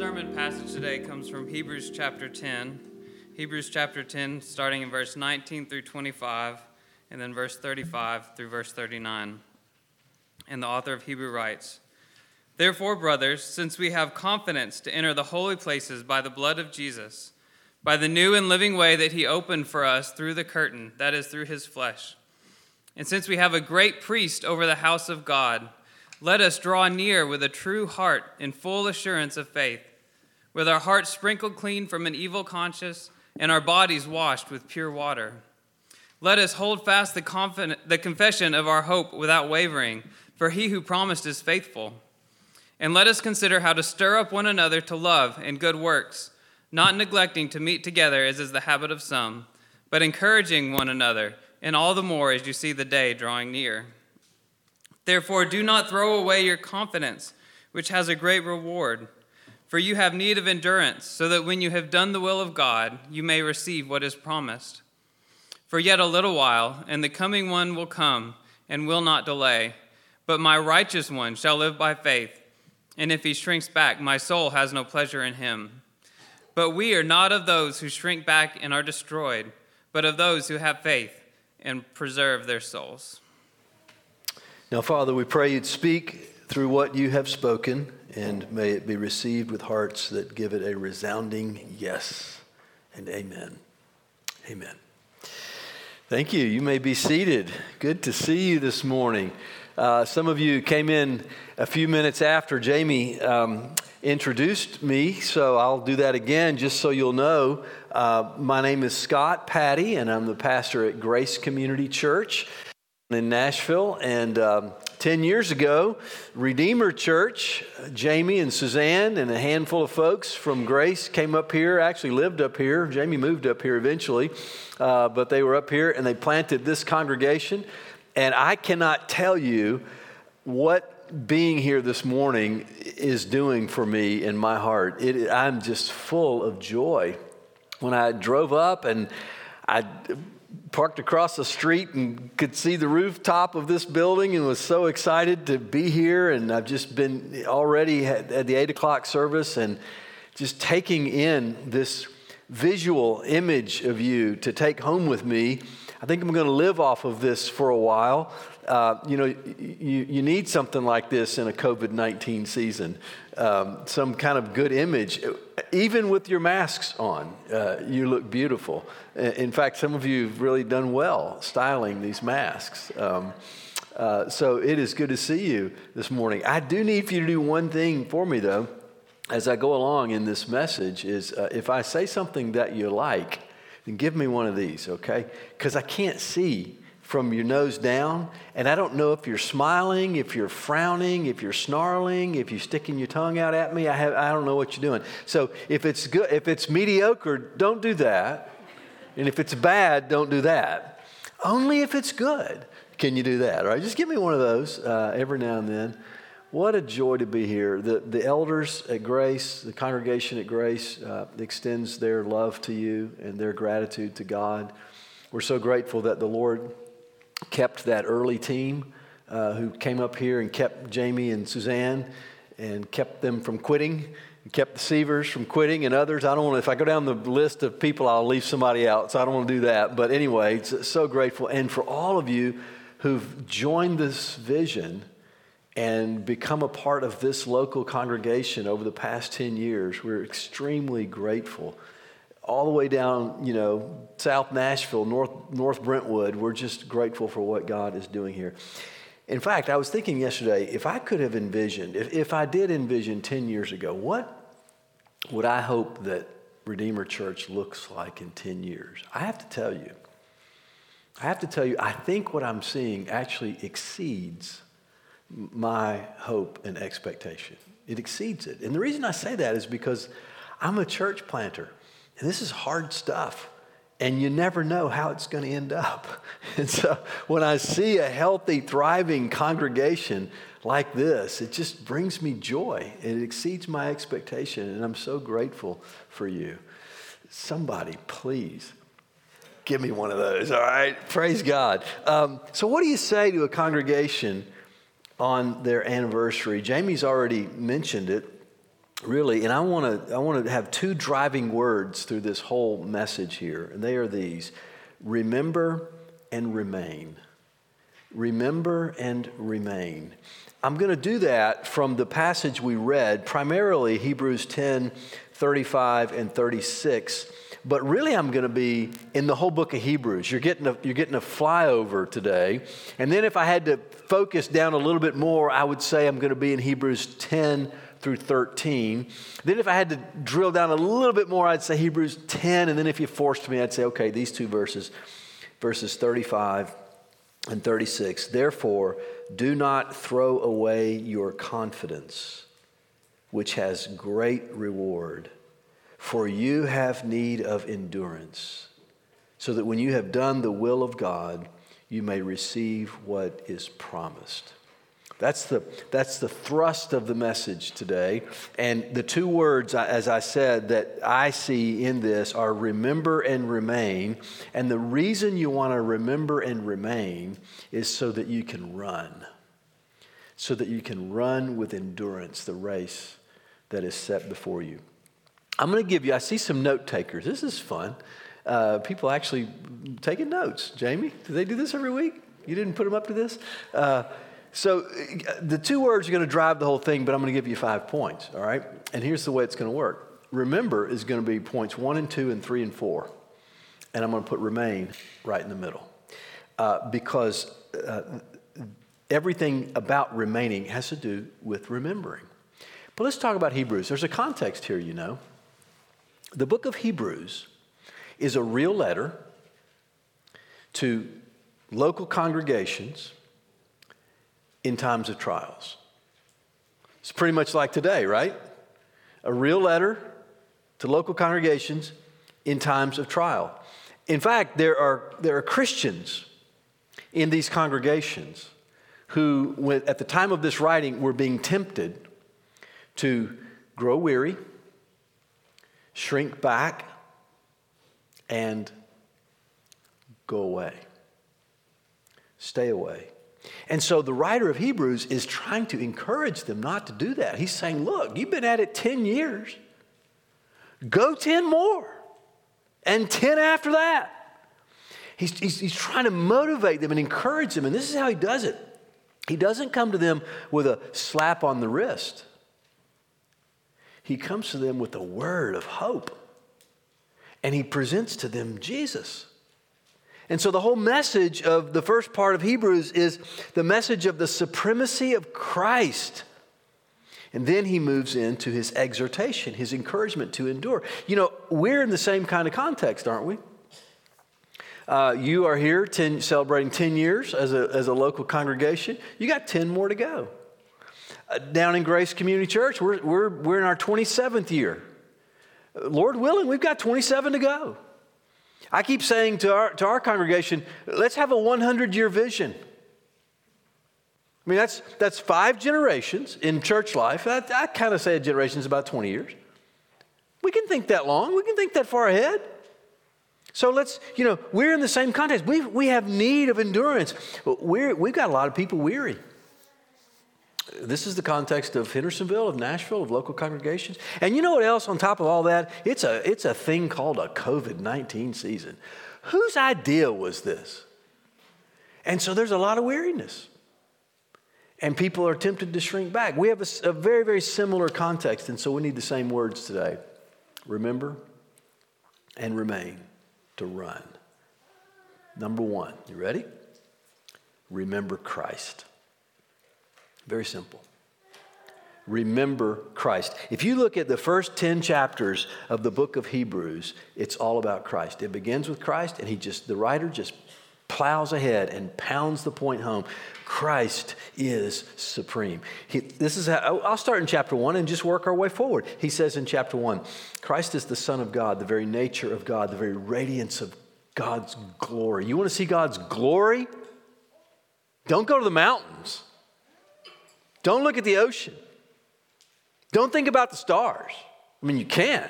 sermon passage today comes from Hebrews chapter 10. Hebrews chapter 10, starting in verse 19 through 25, and then verse 35 through verse 39. And the author of Hebrew writes Therefore, brothers, since we have confidence to enter the holy places by the blood of Jesus, by the new and living way that he opened for us through the curtain, that is, through his flesh, and since we have a great priest over the house of God, let us draw near with a true heart in full assurance of faith, with our hearts sprinkled clean from an evil conscience and our bodies washed with pure water. Let us hold fast the, confident, the confession of our hope without wavering, for he who promised is faithful. And let us consider how to stir up one another to love and good works, not neglecting to meet together as is the habit of some, but encouraging one another, and all the more as you see the day drawing near. Therefore, do not throw away your confidence, which has a great reward. For you have need of endurance, so that when you have done the will of God, you may receive what is promised. For yet a little while, and the coming one will come and will not delay. But my righteous one shall live by faith, and if he shrinks back, my soul has no pleasure in him. But we are not of those who shrink back and are destroyed, but of those who have faith and preserve their souls. Now, Father, we pray you'd speak through what you have spoken, and may it be received with hearts that give it a resounding yes and amen. Amen. Thank you. You may be seated. Good to see you this morning. Uh, some of you came in a few minutes after Jamie um, introduced me, so I'll do that again just so you'll know. Uh, my name is Scott Patty, and I'm the pastor at Grace Community Church in Nashville. And um, 10 years ago, Redeemer Church, Jamie and Suzanne and a handful of folks from Grace came up here, actually lived up here. Jamie moved up here eventually, uh, but they were up here and they planted this congregation. And I cannot tell you what being here this morning is doing for me in my heart. It, I'm just full of joy. When I drove up and I parked across the street and could see the rooftop of this building and was so excited to be here. And I've just been already at the eight o'clock service and just taking in this visual image of you to take home with me. I think I'm going to live off of this for a while. Uh, you know, you, you need something like this in a COVID 19 season, um, some kind of good image. Even with your masks on, uh, you look beautiful. In fact, some of you have really done well styling these masks. Um, uh, so it is good to see you this morning. I do need for you to do one thing for me, though, as I go along in this message is uh, if I say something that you like, then give me one of these, okay? Because I can't see from your nose down. And I don't know if you're smiling, if you're frowning, if you're snarling, if you're sticking your tongue out at me. I, have, I don't know what you're doing. So if it's good, if it's mediocre, don't do that. And if it's bad, don't do that. Only if it's good can you do that. All right, just give me one of those uh, every now and then. What a joy to be here. The, the elders at Grace, the congregation at Grace, uh, extends their love to you and their gratitude to God. We're so grateful that the Lord kept that early team uh, who came up here and kept Jamie and Suzanne and kept them from quitting, and kept the Sievers from quitting, and others. I don't want to, if I go down the list of people, I'll leave somebody out, so I don't want to do that. But anyway, so grateful. And for all of you who've joined this vision and become a part of this local congregation over the past 10 years, we're extremely grateful all the way down, you know, South Nashville, North, North Brentwood. We're just grateful for what God is doing here. In fact, I was thinking yesterday, if I could have envisioned, if, if I did envision 10 years ago, what would I hope that Redeemer Church looks like in 10 years? I have to tell you, I have to tell you, I think what I'm seeing actually exceeds my hope and expectation. It exceeds it. And the reason I say that is because I'm a church planter. And this is hard stuff. And you never know how it's going to end up. And so when I see a healthy, thriving congregation like this, it just brings me joy. It exceeds my expectation. And I'm so grateful for you. Somebody, please give me one of those, all right? Praise God. Um, so, what do you say to a congregation on their anniversary? Jamie's already mentioned it. Really, and I want to I want to have two driving words through this whole message here, and they are these: remember and remain. Remember and remain. I'm going to do that from the passage we read, primarily Hebrews 10, 35 and 36. But really, I'm going to be in the whole book of Hebrews. You're getting, a, you're getting a flyover today. And then, if I had to focus down a little bit more, I would say I'm going to be in Hebrews 10 through 13. Then, if I had to drill down a little bit more, I'd say Hebrews 10. And then, if you forced me, I'd say, okay, these two verses, verses 35 and 36. Therefore, do not throw away your confidence, which has great reward, for you have need of endurance, so that when you have done the will of God, you may receive what is promised. That's the, that's the thrust of the message today. And the two words, as I said, that I see in this are remember and remain. And the reason you want to remember and remain is so that you can run, so that you can run with endurance the race that is set before you. I'm going to give you, I see some note takers. This is fun. Uh, people actually taking notes. Jamie, do they do this every week? You didn't put them up to this? Uh, so the two words are going to drive the whole thing, but I'm going to give you five points, all right? And here's the way it's going to work. Remember is going to be points one and two and three and four. And I'm going to put remain right in the middle. Uh, because uh, everything about remaining has to do with remembering. But let's talk about Hebrews. There's a context here, you know. The book of Hebrews is a real letter to local congregations in times of trials. It's pretty much like today, right? A real letter to local congregations in times of trial. In fact, there are, there are Christians in these congregations who, at the time of this writing, were being tempted to grow weary, shrink back, and go away. Stay away. And so the writer of Hebrews is trying to encourage them not to do that. He's saying, Look, you've been at it 10 years, go 10 more, and 10 after that. He's, he's, he's trying to motivate them and encourage them. And this is how he does it. He doesn't come to them with a slap on the wrist, he comes to them with a word of hope. And he presents to them Jesus. And so the whole message of the first part of Hebrews is the message of the supremacy of Christ. And then he moves into his exhortation, his encouragement to endure. You know, we're in the same kind of context, aren't we? Uh, you are here 10, celebrating 10 years as a, as a local congregation. You got 10 more to go. Uh, down in Grace Community Church, we're, we're, we're in our 27th year. Lord willing, we've got 27 to go. I keep saying to our, to our congregation, let's have a 100 year vision. I mean, that's, that's five generations in church life. I, I kind of say a generation is about 20 years. We can think that long, we can think that far ahead. So let's, you know, we're in the same context. We, we have need of endurance. We're, we've got a lot of people weary. This is the context of Hendersonville, of Nashville, of local congregations. And you know what else on top of all that? It's a, it's a thing called a COVID 19 season. Whose idea was this? And so there's a lot of weariness. And people are tempted to shrink back. We have a, a very, very similar context, and so we need the same words today. Remember and remain to run. Number one, you ready? Remember Christ. Very simple. Remember Christ. If you look at the first 10 chapters of the book of Hebrews, it's all about Christ. It begins with Christ, and he just, the writer just plows ahead and pounds the point home. Christ is supreme. He, this is how, I'll start in chapter one and just work our way forward. He says in chapter one, Christ is the Son of God, the very nature of God, the very radiance of God's glory. You want to see God's glory? Don't go to the mountains. Don't look at the ocean. Don't think about the stars. I mean, you can,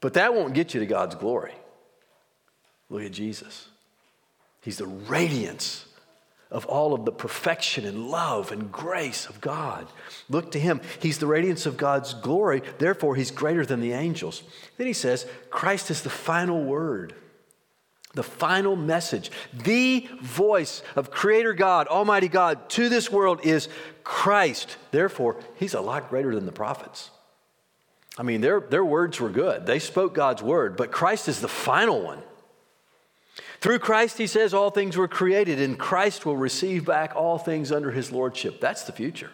but that won't get you to God's glory. Look at Jesus. He's the radiance of all of the perfection and love and grace of God. Look to him. He's the radiance of God's glory, therefore, he's greater than the angels. Then he says, Christ is the final word, the final message. The voice of Creator God, Almighty God, to this world is Christ. Therefore, he's a lot greater than the prophets. I mean, their, their words were good. They spoke God's word, but Christ is the final one. Through Christ, he says, all things were created, and Christ will receive back all things under his lordship. That's the future.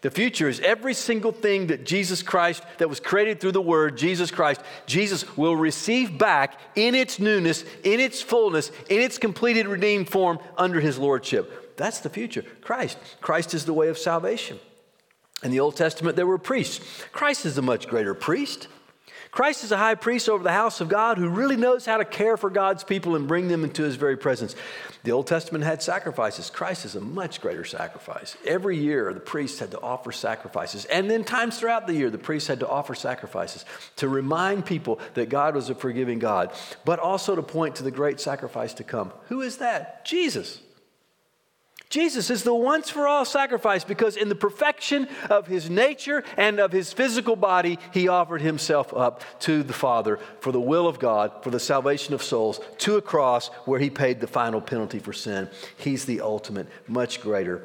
The future is every single thing that Jesus Christ, that was created through the Word, Jesus Christ, Jesus will receive back in its newness, in its fullness, in its completed redeemed form under His Lordship. That's the future. Christ. Christ is the way of salvation. In the Old Testament, there were priests. Christ is a much greater priest. Christ is a high priest over the house of God who really knows how to care for God's people and bring them into his very presence. The Old Testament had sacrifices. Christ is a much greater sacrifice. Every year, the priests had to offer sacrifices. And then, times throughout the year, the priests had to offer sacrifices to remind people that God was a forgiving God, but also to point to the great sacrifice to come. Who is that? Jesus. Jesus is the once for all sacrifice because, in the perfection of his nature and of his physical body, he offered himself up to the Father for the will of God, for the salvation of souls, to a cross where he paid the final penalty for sin. He's the ultimate, much greater,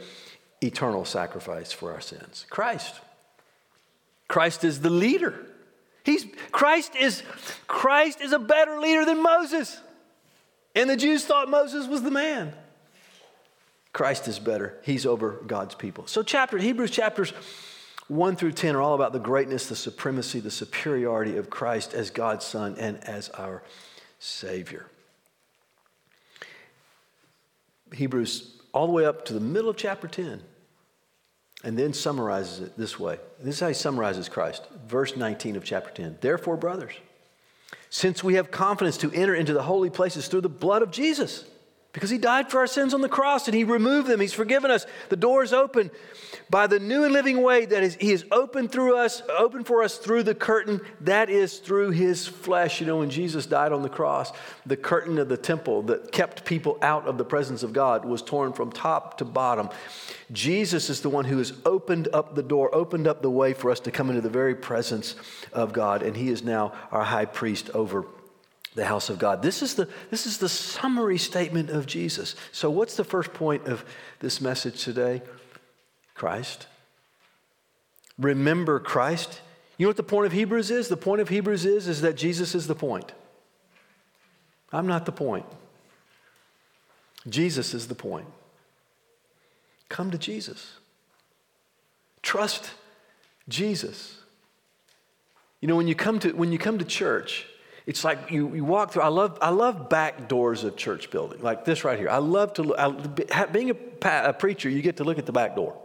eternal sacrifice for our sins. Christ. Christ is the leader. He's, Christ, is, Christ is a better leader than Moses. And the Jews thought Moses was the man. Christ is better. He's over God's people. So, chapter Hebrews chapters 1 through 10 are all about the greatness, the supremacy, the superiority of Christ as God's Son and as our Savior. Hebrews all the way up to the middle of chapter 10 and then summarizes it this way. This is how he summarizes Christ. Verse 19 of chapter 10. Therefore, brothers, since we have confidence to enter into the holy places through the blood of Jesus, because he died for our sins on the cross and he removed them. He's forgiven us. The door is open by the new and living way that is, he is open through us, open for us through the curtain. That is through his flesh. You know, when Jesus died on the cross, the curtain of the temple that kept people out of the presence of God was torn from top to bottom. Jesus is the one who has opened up the door, opened up the way for us to come into the very presence of God. And he is now our high priest over the house of God. This is the, this is the summary statement of Jesus. So, what's the first point of this message today? Christ. Remember Christ. You know what the point of Hebrews is? The point of Hebrews is, is that Jesus is the point. I'm not the point. Jesus is the point. Come to Jesus. Trust Jesus. You know, when you come to, when you come to church, it's like you, you walk through. I love, I love back doors of church building, like this right here. I love to look. Being a, a preacher, you get to look at the back door.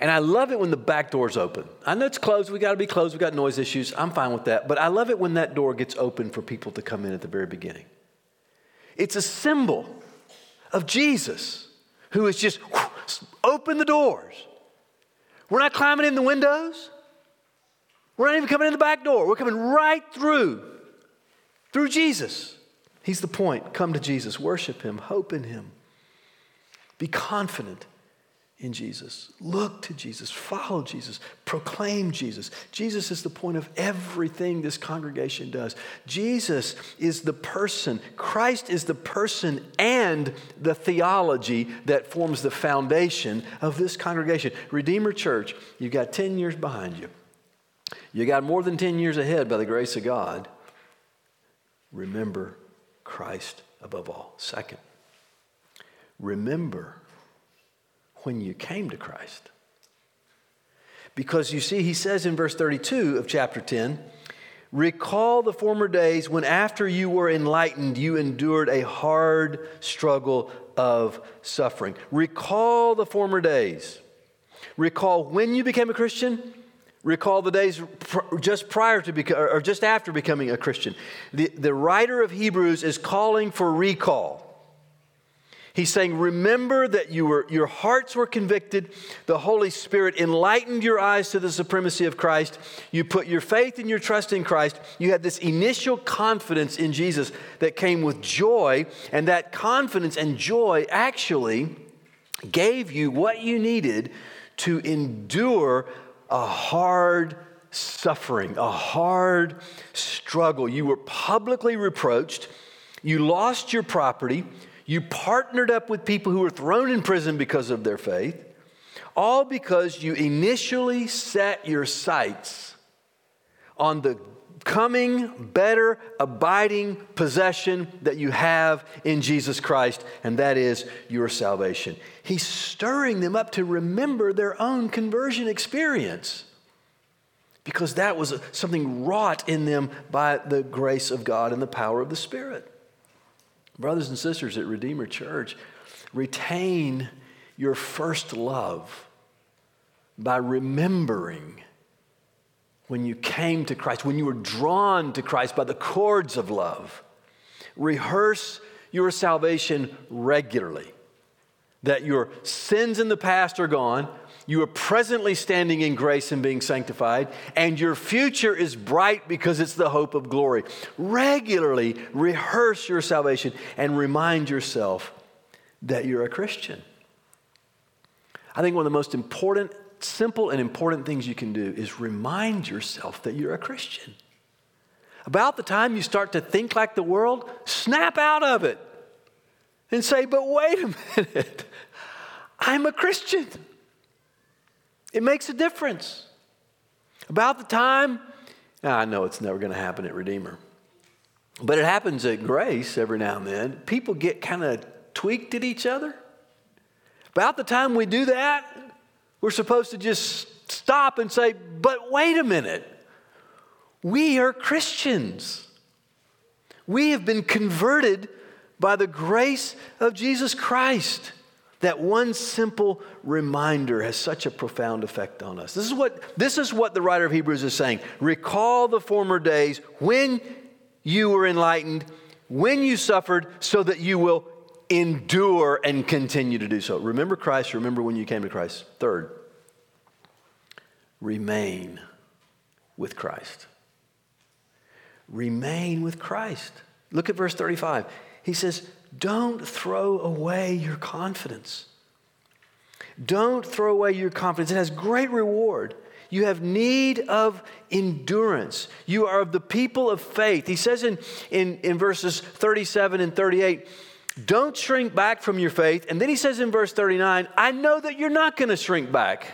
And I love it when the back door's open. I know it's closed. We got to be closed. We got noise issues. I'm fine with that. But I love it when that door gets open for people to come in at the very beginning. It's a symbol of Jesus who has just whoosh, opened the doors. We're not climbing in the windows. We're not even coming in the back door. We're coming right through, through Jesus. He's the point. Come to Jesus, worship Him, hope in Him, be confident in Jesus. Look to Jesus, follow Jesus, proclaim Jesus. Jesus is the point of everything this congregation does. Jesus is the person, Christ is the person and the theology that forms the foundation of this congregation. Redeemer Church, you've got 10 years behind you. You got more than 10 years ahead by the grace of God. Remember Christ above all. Second, remember when you came to Christ. Because you see, he says in verse 32 of chapter 10, Recall the former days when, after you were enlightened, you endured a hard struggle of suffering. Recall the former days. Recall when you became a Christian Recall the days just prior to beca- or just after becoming a Christian. The, the writer of Hebrews is calling for recall. He's saying, Remember that you were, your hearts were convicted. The Holy Spirit enlightened your eyes to the supremacy of Christ. You put your faith and your trust in Christ. You had this initial confidence in Jesus that came with joy. And that confidence and joy actually gave you what you needed to endure a hard suffering, a hard struggle. You were publicly reproached. You lost your property. You partnered up with people who were thrown in prison because of their faith, all because you initially set your sights on the coming, better, abiding possession that you have in Jesus Christ, and that is your salvation. He's stirring them up to remember their own conversion experience because that was something wrought in them by the grace of God and the power of the Spirit. Brothers and sisters at Redeemer Church, retain your first love by remembering when you came to Christ, when you were drawn to Christ by the cords of love. Rehearse your salvation regularly, that your sins in the past are gone you are presently standing in grace and being sanctified, and your future is bright because it's the hope of glory. Regularly rehearse your salvation and remind yourself that you're a Christian. I think one of the most important, simple, and important things you can do is remind yourself that you're a Christian. About the time you start to think like the world, snap out of it and say, But wait a minute, I'm a Christian. It makes a difference. About the time, I know it's never going to happen at Redeemer, but it happens at Grace every now and then. People get kind of tweaked at each other. About the time we do that, we're supposed to just stop and say, but wait a minute. We are Christians. We have been converted by the grace of Jesus Christ. That one simple reminder has such a profound effect on us. This is what, this is what the writer of Hebrews is saying. Recall the former days when you were enlightened, when you suffered, so that you will endure and continue to do so. Remember Christ, remember when you came to Christ. Third, remain with Christ. Remain with Christ. Look at verse 35. He says, don't throw away your confidence. Don't throw away your confidence. It has great reward. You have need of endurance. You are of the people of faith. He says in, in, in verses 37 and 38, don't shrink back from your faith. And then he says in verse 39, I know that you're not going to shrink back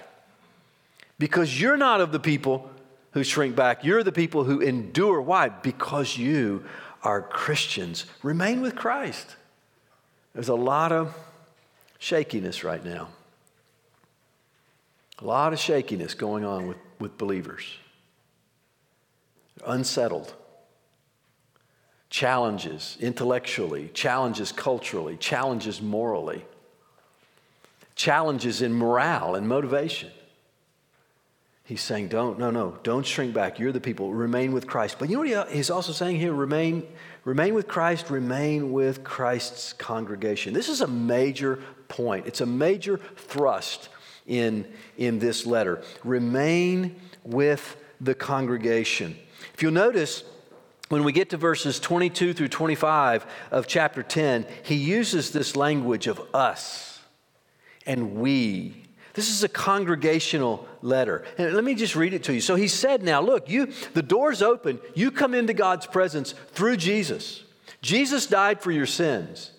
because you're not of the people who shrink back. You're the people who endure. Why? Because you are Christians. Remain with Christ. There's a lot of shakiness right now. A lot of shakiness going on with, with believers. unsettled. Challenges intellectually, challenges culturally, challenges morally, challenges in morale and motivation. He's saying, don't, no, no, don't shrink back. You're the people. Remain with Christ. But you know what he's also saying here? Remain, remain with Christ, remain with Christ's congregation. This is a major point. It's a major thrust in, in this letter. Remain with the congregation. If you'll notice, when we get to verses 22 through 25 of chapter 10, he uses this language of us and we this is a congregational letter. And let me just read it to you. So he said, Now look, you the door's open. You come into God's presence through Jesus. Jesus died for your sins.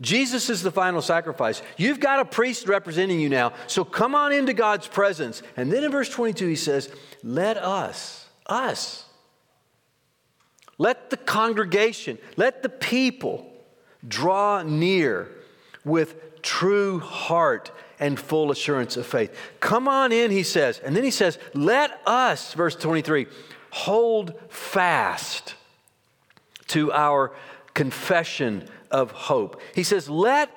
Jesus is the final sacrifice. You've got a priest representing you now. So come on into God's presence. And then in verse 22, he says, Let us, us, let the congregation, let the people draw near with true heart and full assurance of faith. Come on in, he says. And then he says, Let us, verse 23, hold fast to our confession of hope. He says, Let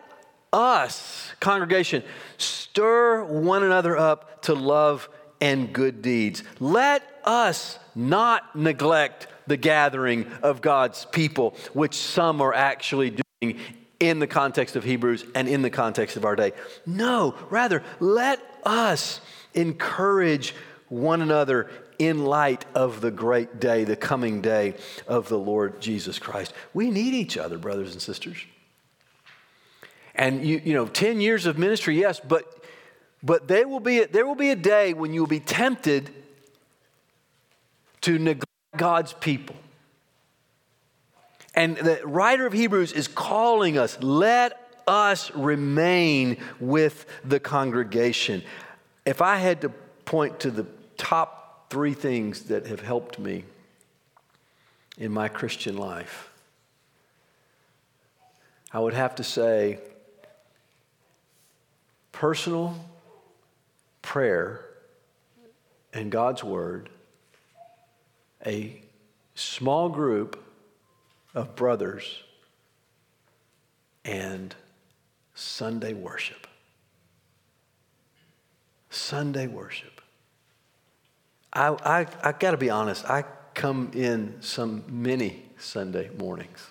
us, congregation, stir one another up to love and good deeds. Let us not neglect the gathering of God's people, which some are actually doing in the context of Hebrews and in the context of our day. No, rather, let us encourage one another in light of the great day, the coming day of the Lord Jesus Christ. We need each other, brothers and sisters. And you, you know, 10 years of ministry, yes, but but there will be a, there will be a day when you'll be tempted to neglect God's people. And the writer of Hebrews is calling us, let us remain with the congregation. If I had to point to the top three things that have helped me in my Christian life, I would have to say personal prayer and God's Word, a small group of brothers, and Sunday worship. Sunday worship. I, I, I got to be honest, I come in some many Sunday mornings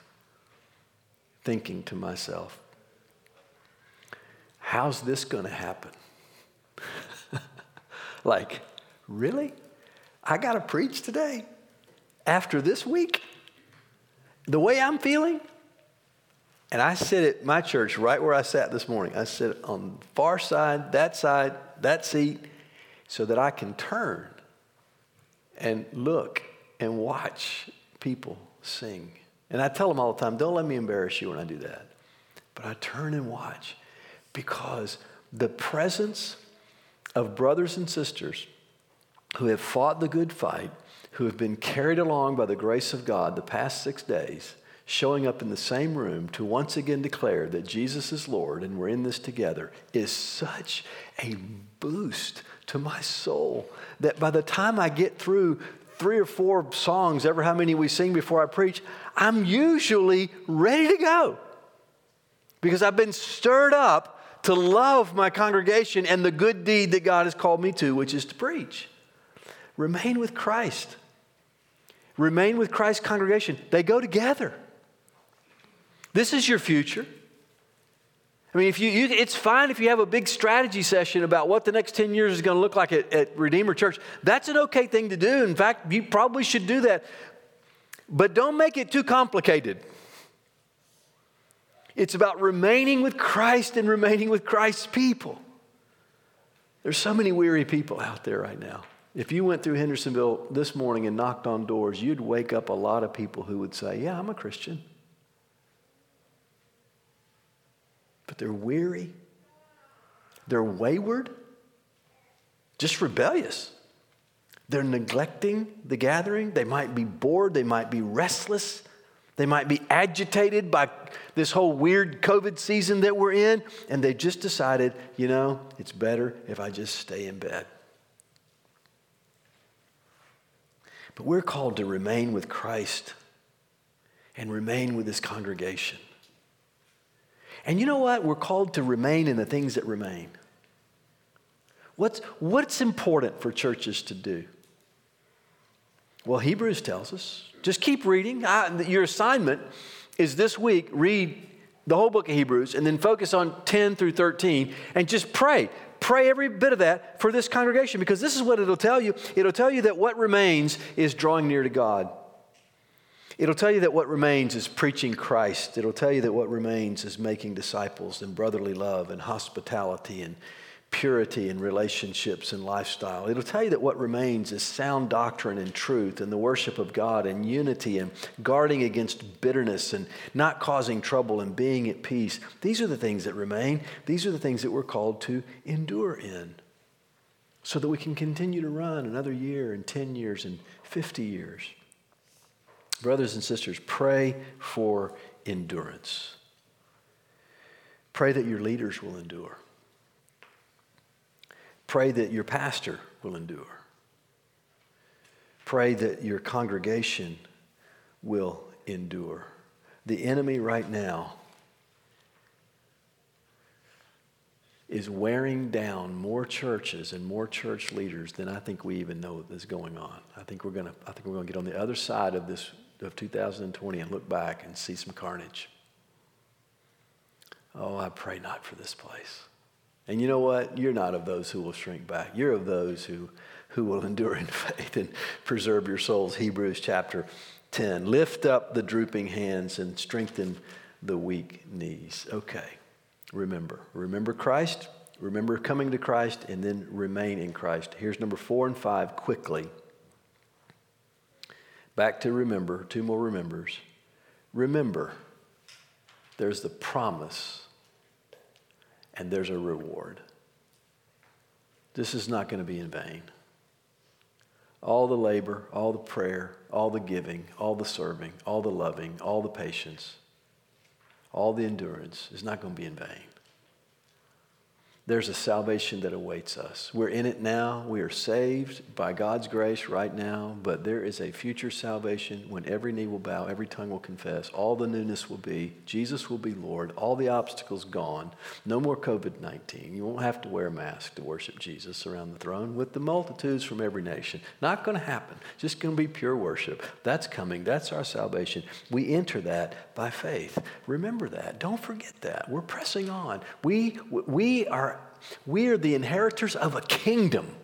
thinking to myself, how's this going to happen? like, really? I got to preach today after this week? The way I'm feeling? And I sit at my church right where I sat this morning. I sit on the far side, that side, that seat, so that I can turn and look and watch people sing. And I tell them all the time, don't let me embarrass you when I do that. But I turn and watch because the presence of brothers and sisters who have fought the good fight, who have been carried along by the grace of God the past six days, showing up in the same room to once again declare that Jesus is Lord and we're in this together is such a boost to my soul that by the time I get through three or four songs, ever how many we sing before I preach, I'm usually ready to go because I've been stirred up to love my congregation and the good deed that God has called me to, which is to preach. Remain with Christ. Remain with Christ's congregation. They go together. This is your future. I mean, if you, you, it's fine if you have a big strategy session about what the next 10 years is going to look like at, at Redeemer Church. That's an okay thing to do. In fact, you probably should do that. But don't make it too complicated. It's about remaining with Christ and remaining with Christ's people. There's so many weary people out there right now. If you went through Hendersonville this morning and knocked on doors, you'd wake up a lot of people who would say, Yeah, I'm a Christian. But they're weary, they're wayward, just rebellious. They're neglecting the gathering. They might be bored, they might be restless, they might be agitated by this whole weird COVID season that we're in, and they just decided, you know, it's better if I just stay in bed. But we're called to remain with Christ and remain with His congregation. And you know what? We're called to remain in the things that remain. What's, what's important for churches to do? Well, Hebrews tells us just keep reading. I, your assignment is this week read the whole book of Hebrews and then focus on 10 through 13 and just pray. Pray every bit of that for this congregation because this is what it'll tell you. It'll tell you that what remains is drawing near to God. It'll tell you that what remains is preaching Christ. It'll tell you that what remains is making disciples and brotherly love and hospitality and purity in relationships and lifestyle. It'll tell you that what remains is sound doctrine and truth and the worship of God and unity and guarding against bitterness and not causing trouble and being at peace. These are the things that remain. These are the things that we're called to endure in so that we can continue to run another year and 10 years and 50 years. Brothers and sisters, pray for endurance. Pray that your leaders will endure. Pray that your pastor will endure. Pray that your congregation will endure. The enemy right now is wearing down more churches and more church leaders than I think we even know is going on. I think we're going to I think we're going to get on the other side of this of 2020 and look back and see some carnage. Oh, I pray not for this place. And you know what? You're not of those who will shrink back. You're of those who, who will endure in faith and preserve your souls. Hebrews chapter 10. Lift up the drooping hands and strengthen the weak knees. Okay, remember. Remember Christ, remember coming to Christ, and then remain in Christ. Here's number four and five quickly. Back to remember, two more remembers. Remember, there's the promise and there's a reward. This is not going to be in vain. All the labor, all the prayer, all the giving, all the serving, all the loving, all the patience, all the endurance is not going to be in vain. There's a salvation that awaits us. We're in it now. We are saved by God's grace right now, but there is a future salvation when every knee will bow, every tongue will confess, all the newness will be, Jesus will be Lord, all the obstacles gone, no more COVID 19. You won't have to wear a mask to worship Jesus around the throne with the multitudes from every nation. Not going to happen. Just going to be pure worship. That's coming. That's our salvation. We enter that by faith. Remember that. Don't forget that. We're pressing on. We, we are we are the inheritors of a kingdom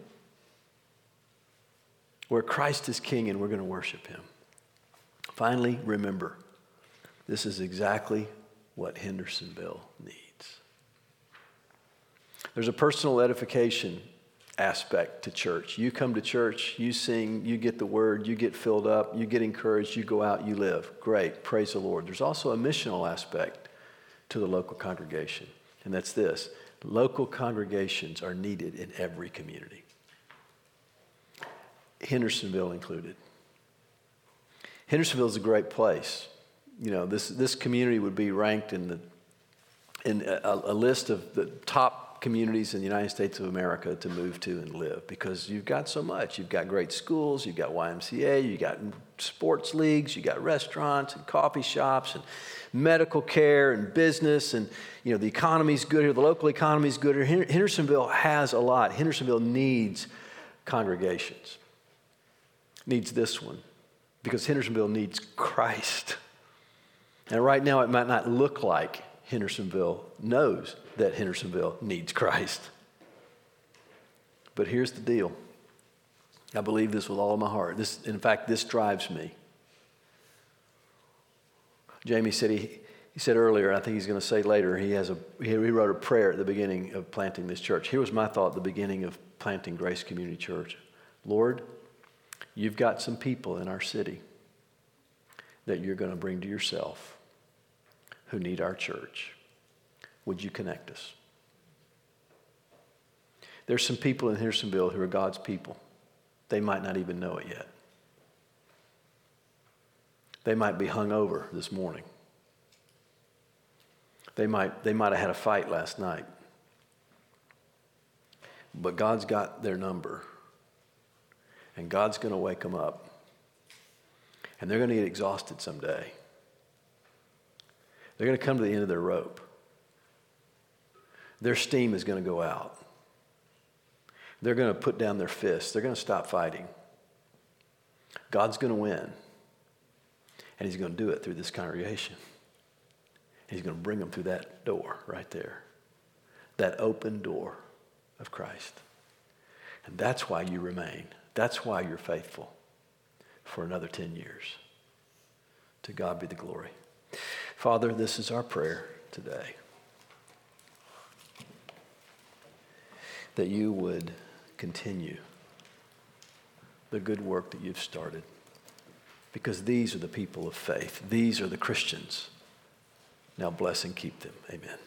where Christ is king and we're going to worship him. Finally, remember, this is exactly what Hendersonville needs. There's a personal edification aspect to church. You come to church, you sing, you get the word, you get filled up, you get encouraged, you go out, you live. Great, praise the Lord. There's also a missional aspect to the local congregation, and that's this Local congregations are needed in every community, Hendersonville included. Hendersonville is a great place. You know, this, this community would be ranked in, the, in a, a list of the top communities in the United States of America to move to and live because you've got so much. You've got great schools, you've got YMCA, you've got sports leagues, you've got restaurants and coffee shops and medical care and business and you know the economy's good here the local economy's good here. Hendersonville has a lot. Hendersonville needs congregations. Needs this one because hendersonville needs christ. And right now it might not look like hendersonville knows that hendersonville needs christ. But here's the deal. I believe this with all of my heart. This in fact this drives me. Jamie said he, he said earlier, I think he's going to say later, he, has a, he wrote a prayer at the beginning of planting this church. Here was my thought at the beginning of planting Grace Community Church. Lord, you've got some people in our city that you're going to bring to yourself who need our church. Would you connect us? There's some people in Hendersonville who are God's people. They might not even know it yet. They might be hung over this morning. They might, they might have had a fight last night. But God's got their number. And God's going to wake them up. And they're going to get exhausted someday. They're going to come to the end of their rope. Their steam is going to go out. They're going to put down their fists. They're going to stop fighting. God's going to win. And he's going to do it through this congregation. He's going to bring them through that door right there, that open door of Christ. And that's why you remain. That's why you're faithful for another 10 years. To God be the glory. Father, this is our prayer today. That you would continue the good work that you've started because these are the people of faith. These are the Christians. Now bless and keep them. Amen.